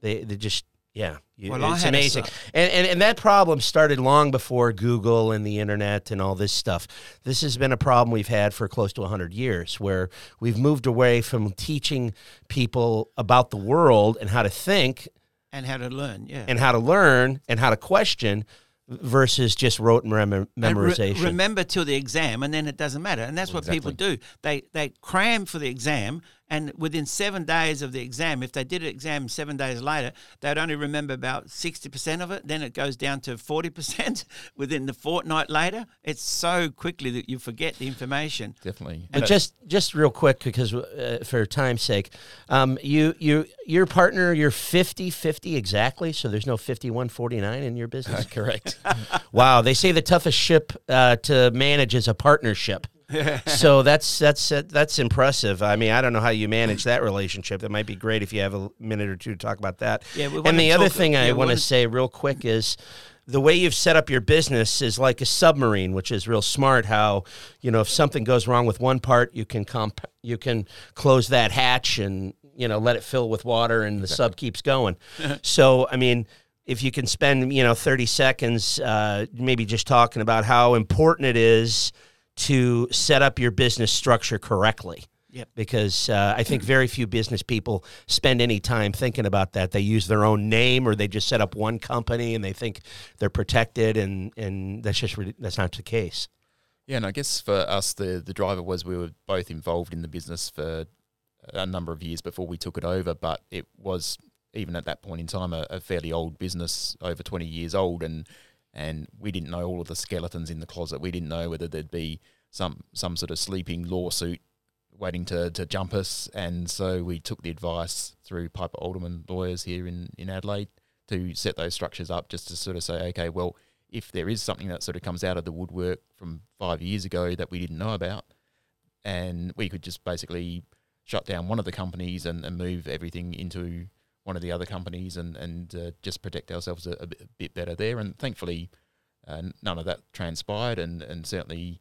They they just yeah, you, Well, it's amazing. And, and and that problem started long before Google and the internet and all this stuff. This has been a problem we've had for close to 100 years where we've moved away from teaching people about the world and how to think And how to learn, yeah. and how to learn and how to question versus just rote mem- And re- memorization. remember till the exam, and then it doesn't matter. And that's what people do. They they cram for the exam, and within seven days of the exam, if they did an exam seven days later, they'd only remember about sixty percent of it. Then it goes down to forty percent [LAUGHS] within the fortnight later. It's so quickly that you forget the information. Definitely. But just just real quick because uh, for time's sake, um, you you your partner you're 50-50 exactly, so there's no 51-49 in your business. [LAUGHS] Correct. [LAUGHS] wow, they say the toughest ship uh, to manage is a partnership. [LAUGHS] so that's that's that's impressive. I mean, I don't know how you manage that relationship. It might be great if you have a minute or two to talk about that. Yeah, we and the other thing I yeah, want to say real quick is the way you've set up your business is like a submarine, which is real smart. How you know if something goes wrong with one part, you can comp- you can close that hatch and you know let it fill with water, and the sub keeps going. [LAUGHS] so I mean. If you can spend, you know, thirty seconds, uh, maybe just talking about how important it is to set up your business structure correctly. Yep. Because uh, I think very few business people spend any time thinking about that. They use their own name, or they just set up one company and they think they're protected, and and that's just really, that's not the case. Yeah, and I guess for us, the the driver was we were both involved in the business for a number of years before we took it over, but it was even at that point in time a, a fairly old business, over twenty years old, and and we didn't know all of the skeletons in the closet. We didn't know whether there'd be some some sort of sleeping lawsuit waiting to, to jump us, and so we took the advice through Piper Alderman lawyers here in, in Adelaide to set those structures up, just to sort of say, okay, well, if there is something that sort of comes out of the woodwork from five years ago that we didn't know about, and we could just basically shut down one of the companies and, and move everything into one of the other companies and and uh, just protect ourselves a, a bit- better there. And thankfully, uh, none of that transpired, and and certainly.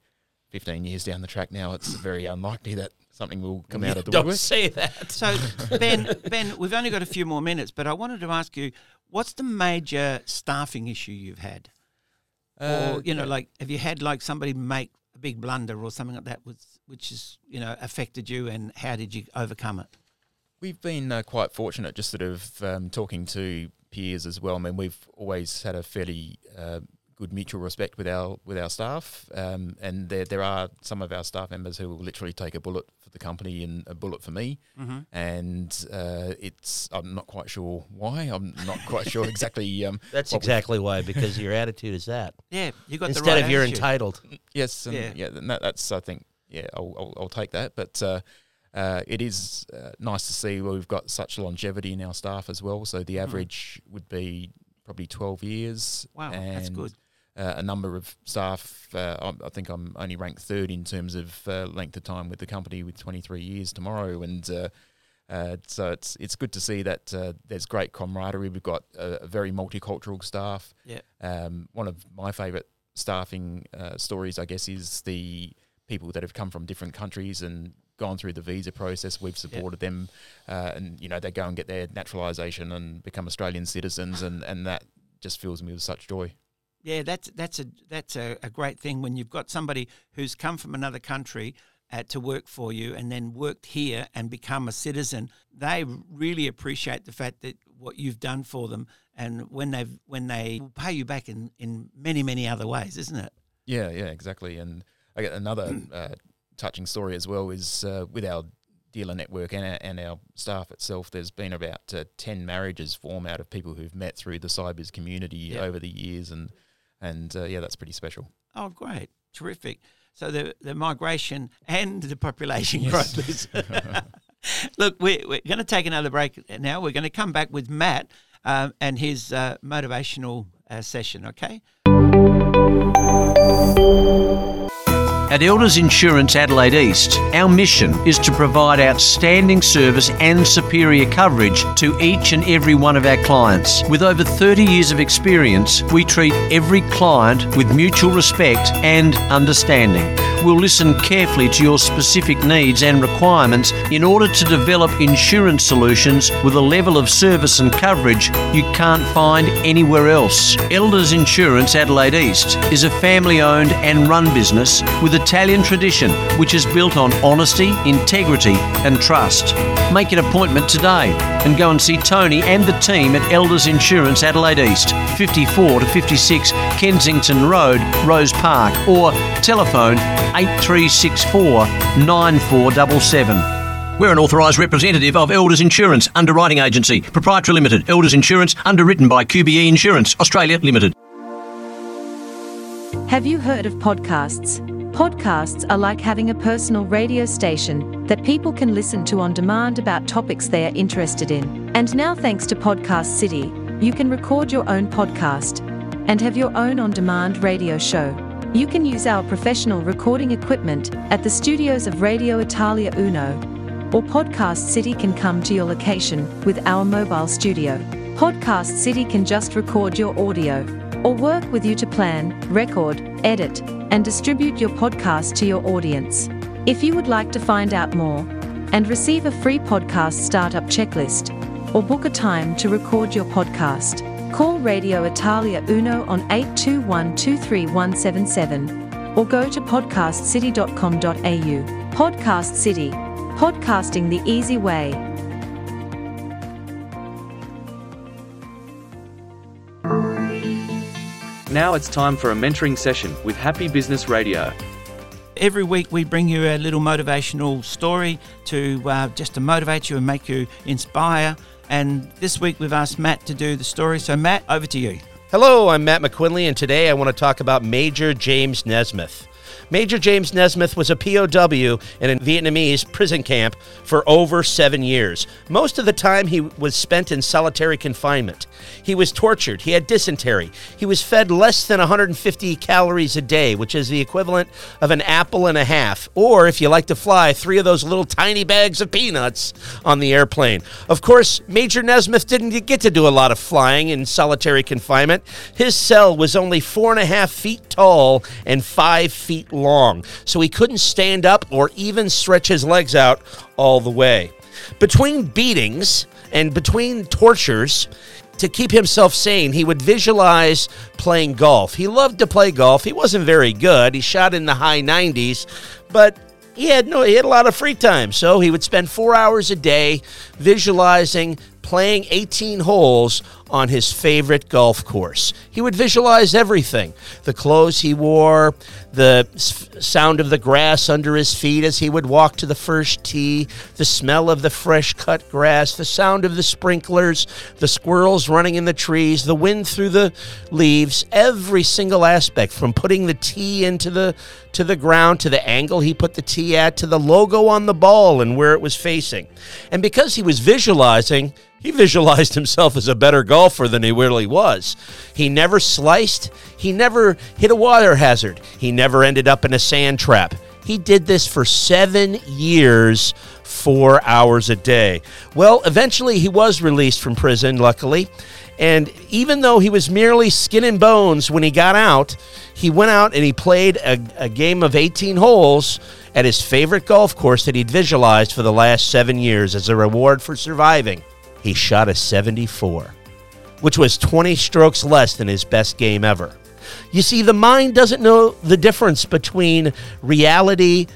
15 years down the track now, it's very unlikely that something will come out of the Don't woodwork. say that. So, Ben, Ben, we've only got a few more minutes, but I wanted to ask you, what's the major staffing issue you've had? Uh, or you know, like, have you had like somebody make a big blunder or something like that, which which has you know affected you, and how did you overcome it? We've been uh, quite fortunate, just sort of um, talking to peers as well. I mean, we've always had a fairly uh, good mutual respect with our with our staff, um, and there there are some of our staff members who will literally take a bullet for the company and a bullet for me, Mhm. and uh, it's I'm not quite sure why. I'm not quite sure [LAUGHS] exactly. Um, That's exactly why, because your attitude is that. Yeah, you got the Instead right of you're attitude. entitled. Yes, and Yeah. yeah, that, that's I think yeah, I'll, I'll, I'll take that. But uh, uh, it is uh, nice to see where we've got such longevity in our staff as well. So the Mhm. average would be probably twelve years. Wow, and that's good. Uh, a number of staff, uh, I'm- I think I'm only ranked third in terms of uh, length of time with the company with 23 years tomorrow, and uh, uh, so it's it's good to see that uh, there's great camaraderie. We've got a, a very multicultural staff. Yeah. Um, one of my favourite staffing uh, stories, I guess, is the people that have come from different countries and gone through the visa process. We've supported them, uh, and you know they go and get their naturalisation and become Australian citizens, and, and that just fills me with such joy. Yeah, that's that's a that's a, a great thing when you've got somebody who's come from another country uh, to work for you and then worked here and become a citizen. They really appreciate the fact that what you've done for them, and when they when they will pay you back in in many many other ways, isn't it? Yeah, yeah, exactly. And I get another [CLEARS THROAT] uh, touching story as well is uh, with our dealer network and our, and our staff itself. There's been about uh, ten marriages form out of people who've met through the SyBiz community Yeah. over the years, and and uh, yeah, that's pretty special. Oh, great, terrific. So the the migration and the population Yes. growth. [LAUGHS] Look, we're, we're going to take another break now. We're going to come back with Matt um, and his uh, motivational uh, session. Okay. At Elders Insurance Adelaide East, our mission is to provide outstanding service and superior coverage to each and every one of our clients. With over 30 years of experience, we treat every client with mutual respect and understanding. We'll listen carefully to your specific needs and requirements in order to develop insurance solutions with a level of service and coverage you can't find anywhere else. Elders Insurance Adelaide East is a family owned and run business with Italian tradition which is built on honesty, integrity, and trust. Make an appointment today and go and see Tony and the team at Elders Insurance Adelaide East, 54 to 56 Kensington Road, Rose Park, or telephone 8364 9477. We're an authorised representative of Elders Insurance Underwriting Agency, Proprietary Limited, Elders Insurance, underwritten by QBE Insurance, Australia Limited. Have you heard of podcasts? Podcasts are like having a personal radio station that people can listen to on demand about topics they are interested in. And now, thanks to Podcast City, you can record your own podcast and have your own on demand radio show. You can use our professional recording equipment at the studios of Radio Italia Uno, or Podcast City can come to your location with our mobile studio. Podcast City can just record your audio or work with you to plan, record, edit, and distribute your podcast to your audience. If you would like to find out more and receive a free podcast startup checklist or book a time to record your podcast, call Radio Italia Uno on 821 23177 or go to podcastcity.com.au. Podcast City, podcasting the easy way. Now it's time for a mentoring session with Happy Business Radio. Every week we bring you a little motivational story to uh, just to motivate you and make you inspire. And this week we've asked Matt to do the story. So Matt, over to you. Hello, I'm Matt McQuinley, and today I want to talk about Major James Nesmith. Major James Nesmith was a POW in a Vietnamese prison camp for over seven years. Most of the time, he was spent in solitary confinement. He was tortured. He had dysentery. He was fed less than 150 calories a day, which is the equivalent of an apple and a half. Or, if you like to fly, three of those little tiny bags of peanuts on the airplane. Of course, Major Nesmith didn't get to do a lot of flying in solitary confinement. His cell was only four and a half feet tall and five feet feet long, so he couldn't stand up or even stretch his legs out all the way. Between beatings and between tortures, to keep himself sane, he would visualize playing golf. He loved to play golf. He wasn't very good. He shot in the high 90s, but he had no he had a lot of free time. So he would spend 4 hours a day visualizing playing 18 holes on his favorite golf course. He would visualize everything the clothes he wore, the sound of the grass under his feet as he would walk to the first tee, the smell of the fresh cut grass, the sound of the sprinklers, the squirrels running in the trees, the wind through the leaves, every single aspect from putting the tee into the to the ground to the angle he put the tee at to the logo on the ball and where it was facing. And because he was visualizing, he visualized himself as a better golfer than he really was. He never sliced, he never hit a water hazard, he never ended up in a sand trap. He did this for seven years, four hours a day. Well, eventually he was released from prison, luckily. And even though he was merely skin and bones when he got out, he went out and he played a, a game of 18 holes at his favorite golf course that he'd visualized for the last seven years as a reward for surviving. He shot a 74, which was 20 strokes less than his best game ever. You see, the mind doesn't know the difference between reality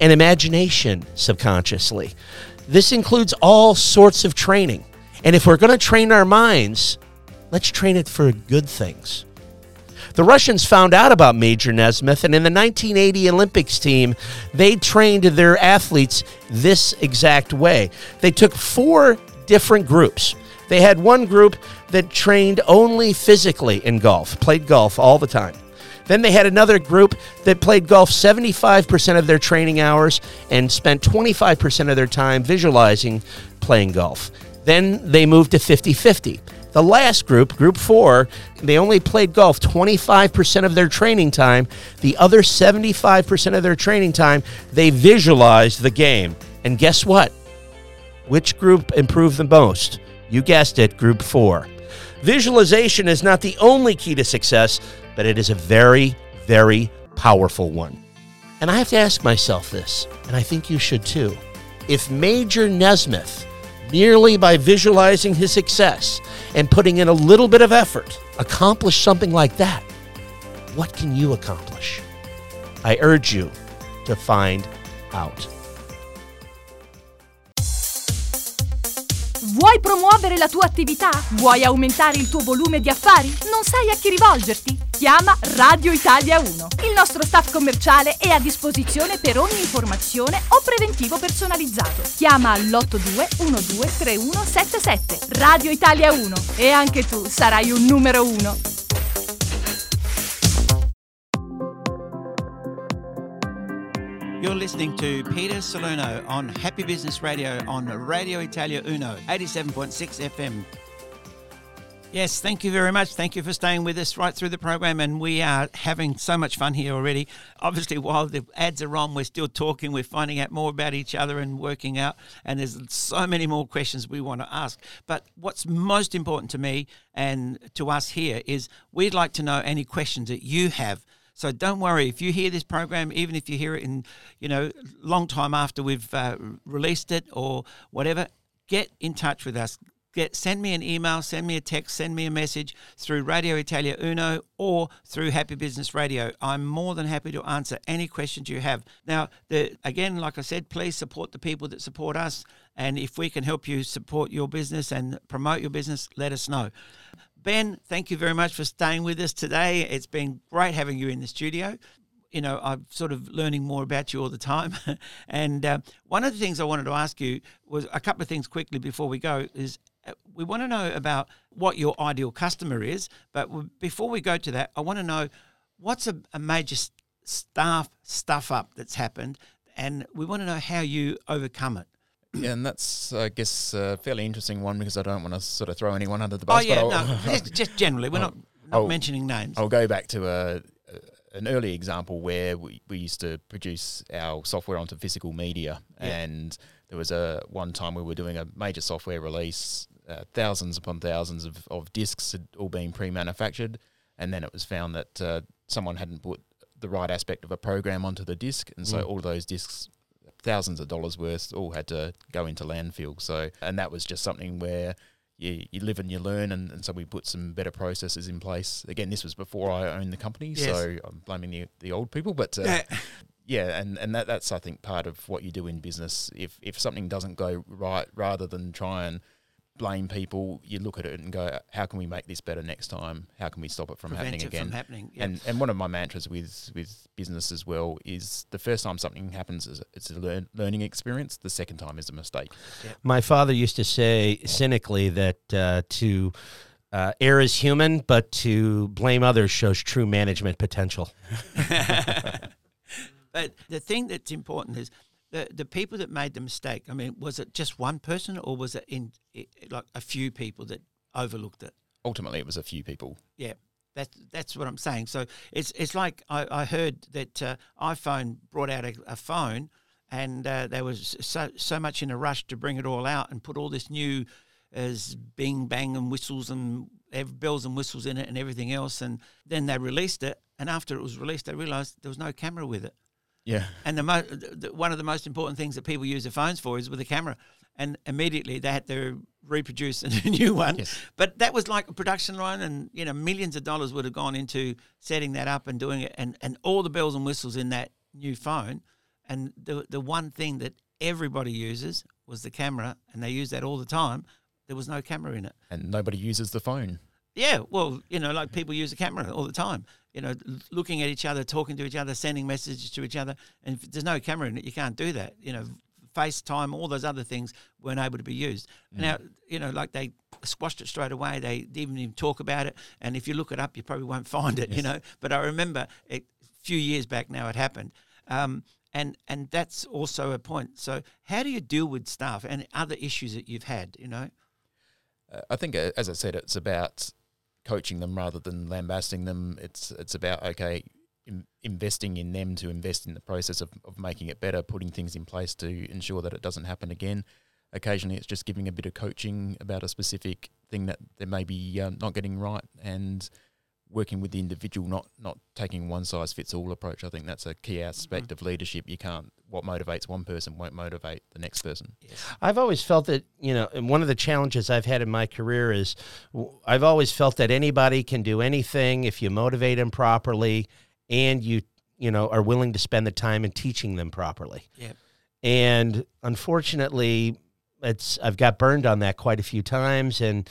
and imagination subconsciously. This includes all sorts of training. And if we're going to train our minds, let's train it for good things. The Russians found out about Major Nesmith, and in the 1980 Olympics team, they trained their athletes this exact way. They took four different groups. They had one group that trained only physically in golf, played golf all the time. Then they had another group that played golf 75% of their training hours and spent 25% of their time visualizing playing golf. Then they moved to 50 50. The last group, group four, they only played golf 25% of their training time. The other 75% of their training time, they visualized the game. And guess what? Which group improved the most? You guessed it, group four. Visualization is not the only key to success, but it is a very, very powerful one. And I have to ask myself this, and I think you should too. If Major Nesmith, merely by visualizing his success and putting in a little bit of effort, accomplished something like that, what can you accomplish? I urge you to find out. Vuoi promuovere la tua attività? Vuoi aumentare il tuo volume di affari? Non sai a chi rivolgerti? Chiama Radio Italia 1. Il nostro staff commerciale è a disposizione per ogni informazione o preventivo personalizzato. Chiama all'82 123177. Radio Italia 1 e anche tu sarai un numero 1. Listening to Peter Salerno on Happy Business Radio on Radio Italia Uno, 87.6 FM. Yes, thank you very much. Thank you for staying with us right through the program. And we are having so much fun here already. Obviously, while the ads are on, we're still talking. We're finding out more about each other and working out. And there's so many more questions we want to ask. But what's most important to me and to us here is we'd like to know any questions that you have. So don't worry if you hear this program, even if you hear it in, you know, long time after we've uh, released it or whatever, get in touch with us. Get send me an email, send me a text, send me a message through Radio Italia Uno or through Happy Business Radio. I'm more than happy to answer any questions you have. Now, the, again, like I said, please support the people that support us, and if we can help you support your business and promote your business, let us know. Ben, thank you very much for staying with us today. It's been great having you in the studio. You know, I'm sort of learning more about you all the time. [LAUGHS] and uh, one of the things I wanted to ask you was a couple of things quickly before we go is uh, we want to know about what your ideal customer is. But before we go to that, I want to know what's a, a major staff stuff up that's happened, and we want to know how you overcome it. Yeah, and that's, I guess, a fairly interesting one because I don't want to sort of throw anyone under the bus. Oh yeah, no, [LAUGHS] just, just generally, we're not, not I'll- mentioning names. I'll go back to a, a, an early example where we, we used to produce our software onto physical media, Yeah. and there was a one time we were doing a major software release, uh, thousands upon thousands of, of discs had all been pre-manufactured, and then it was found that uh, someone hadn't put the right aspect of a program onto the disc, and so Mm. all those discs, thousands of dollars worth, all had to go into landfill. So, and that was just something where you, you live and you learn, and, and so we put some better processes in place. Again, this was before I owned the company, Yes. so I'm blaming the the old people, but uh, Yeah. yeah, and, and that that's I think part of what you do in business. If if something doesn't go right, rather than try and blame people, you look at it and go, how can we make this better next time? How can we stop it from Prevent happening it from again? happening, yeah. And and one of my mantras with with business as well is the first time something happens is it's a learn, learning experience. The second time is a mistake. My father used to say cynically that uh, to uh, err is human, but to blame others shows true management potential. [LAUGHS] But the thing that's important is the the people that made the mistake. I mean, was it just one person, or was it in i like a few people that overlooked it? Ultimately, it was a few people. Yeah, that's that's what I'm saying. So it's it's like I, I heard that uh, iPhone brought out a, a phone, and uh, they was so so much in a rush to bring it all out and put all this new as bing bang and whistles and bells and whistles in it and everything else, and then they released it. And after it was released, they realised there was no camera with it. Yeah. And the, mo- the, the one of the most important things that people use their phones for is with a camera. And immediately they had to reproduce [LAUGHS] a new one. But that was like a production line, and you know millions of dollars would have gone into setting that up and doing it, and, and all the bells and whistles in that new phone. And the the one thing that everybody uses was the camera, and they use that all the time. There was no camera in it. And nobody uses the phone. Yeah, well, you know, like people use a camera all the time. You know, looking at each other, talking to each other, sending messages to each other, and if there's no camera in it, you can't do that. You know, FaceTime, all those other things weren't able to be used. Mm. Now, you know, like they squashed it straight away. They didn't even talk about it, and if you look it up, you probably won't [LAUGHS] find it. You know, but I remember it, a few years back now it happened. Um, and, and that's also a point. So, how do you deal with stuff and other issues that you've had? You know, Uh, I think, uh, as I said, it's about coaching them rather than lambasting them. It's it's about okay, in, investing in them to invest in the process of, of making it better, putting things in place to ensure that it doesn't happen again. Occasionally, it's just giving a bit of coaching about a specific thing that they may be uh, not getting right, and working with the individual, not not taking one size fits all approach. I think that's a key aspect of leadership. You can't what motivates one person won't motivate the next person. I've always felt that, you know, and one of the challenges I've had in my career is I've always felt that anybody can do anything if you motivate them properly and you, you know, are willing to spend the time in teaching them properly. Yep. And unfortunately, it's I've got burned on that quite a few times and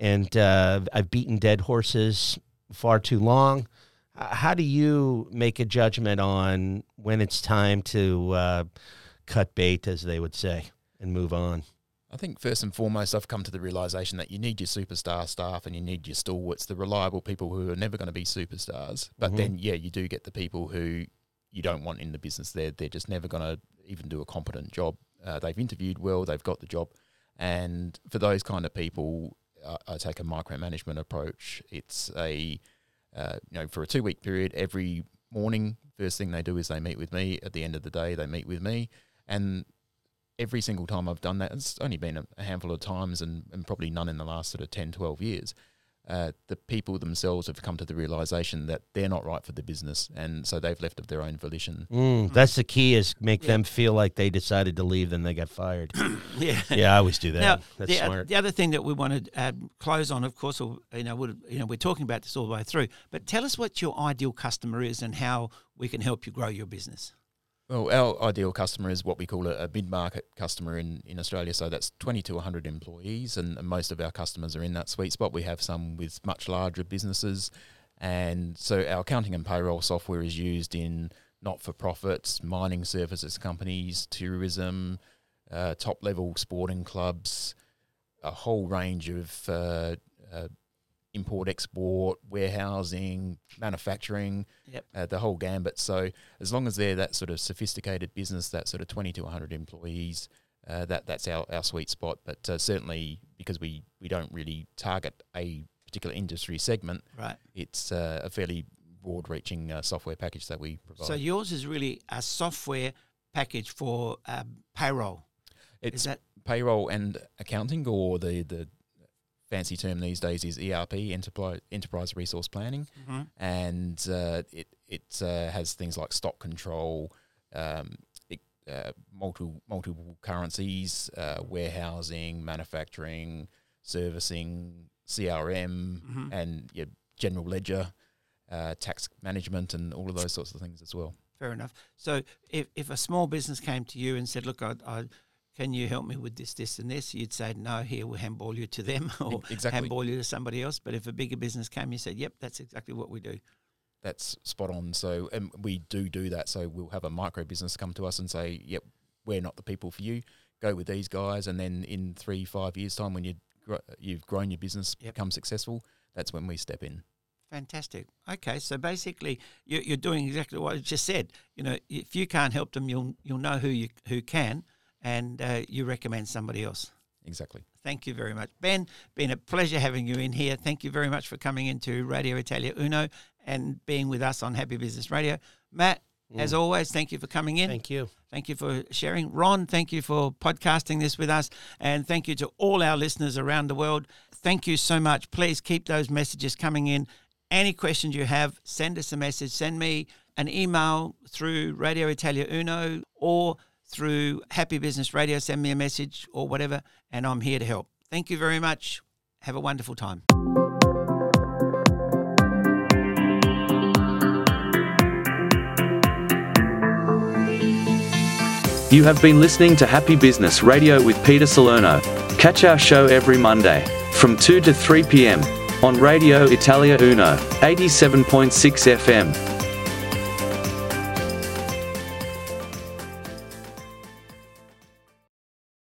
and uh, I've beaten dead horses far too long. How do you make a judgment on when it's time to uh, cut bait, as they would say, and move on? I think first and foremost, I've come to the realization that you need your superstar staff and you need your stalwarts, the reliable people who are never going to be superstars. But Mhm. then, yeah, you do get the people who you don't want in the business. They're they're just never going to even do a competent job. Uh, they've interviewed well, they've got the job, and for those kind of people, I, I take a micromanagement approach. It's a uh, you know for a two week period, every morning, first thing they do is they meet with me. At the end of the day, they meet with me, and every single time I've done that, it's only been a, a handful of times and, and probably none in the last sort of 10, 12 years. Uh, the people themselves have come to the realization that they're not right for the business, and so they've left of their own volition. Mm, that's the key is make them feel like they decided to leave, then they got fired. [COUGHS] Yeah, yeah, I always do that. Now, That's the, uh, smart. the other thing that we want to uh, close on, of course, or, you know, would, you know, we're talking about this all the way through. But tell us what your ideal customer is and how we can help you grow your business. Well, our ideal customer is what we call a, a mid-market customer in, in Australia. So that's 20 to 100 employees, and, and most of our customers are in that sweet spot. We have some with much larger businesses, and so our accounting and payroll software is used in not-for-profits, mining services companies, tourism, uh, top-level sporting clubs, a whole range of uh, uh, import, export, warehousing, manufacturing, Yep. uh, the whole gambit. So as long as they're that sort of sophisticated business, that sort of 20 to 100 employees, uh, that that's our, our sweet spot. But uh, certainly because we, we don't really target a particular industry segment, Right. it's uh, a fairly broad-reaching uh, software package that we provide. So yours is really a software package for um, payroll. it's is that payroll and accounting or the, the fancy term these days is ERP, enterprise enterprise resource planning, Mhm. and uh, it it uh, has things like stock control, um, it, uh, multiple multiple currencies, uh, warehousing, manufacturing, servicing, CRM, Mhm. and your general ledger, uh, tax management, and all of those sorts of things as well. Fair enough. So if, if a small business came to you and said, look, I, I, can you help me with this, this, and this? You'd say, no, here, we'll handball you to them or exactly. handball you to somebody else. But if a bigger business came, you said, yep, that's exactly what we do. That's spot on. So, and we do do that. So we'll have a micro business come to us and say, "Yep, we're not the people for you. Go with these guys." And then in three, five years' time, when you gr- you've grown your business, become successful, that's when we step in. Fantastic. Okay, so basically, you, you're doing exactly what I just said. You know, if you can't help them, you'll you'll know who you who can, and uh, you recommend somebody else. Exactly. Thank you very much, Ben. Been a pleasure having you in here. Thank you very much for coming into Radio Italia Uno and being with us on Happy Business Radio. Matt, as Mm. always, thank you for coming in. Thank you. Thank you for sharing. Ron, thank you for podcasting this with us. And thank you to all our listeners around the world. Thank you so much. Please keep those messages coming in. Any questions you have, send us a message. Send me an email through Radio Italia Uno or through Happy Business Radio. Send me a message or whatever, and I'm here to help. Thank you very much. Have a wonderful time. You have been listening to Happy Business Radio with Peter Salerno. Catch our show every Monday from 2 to 3 p.m. on Radio Italia Uno, 87.6 FM.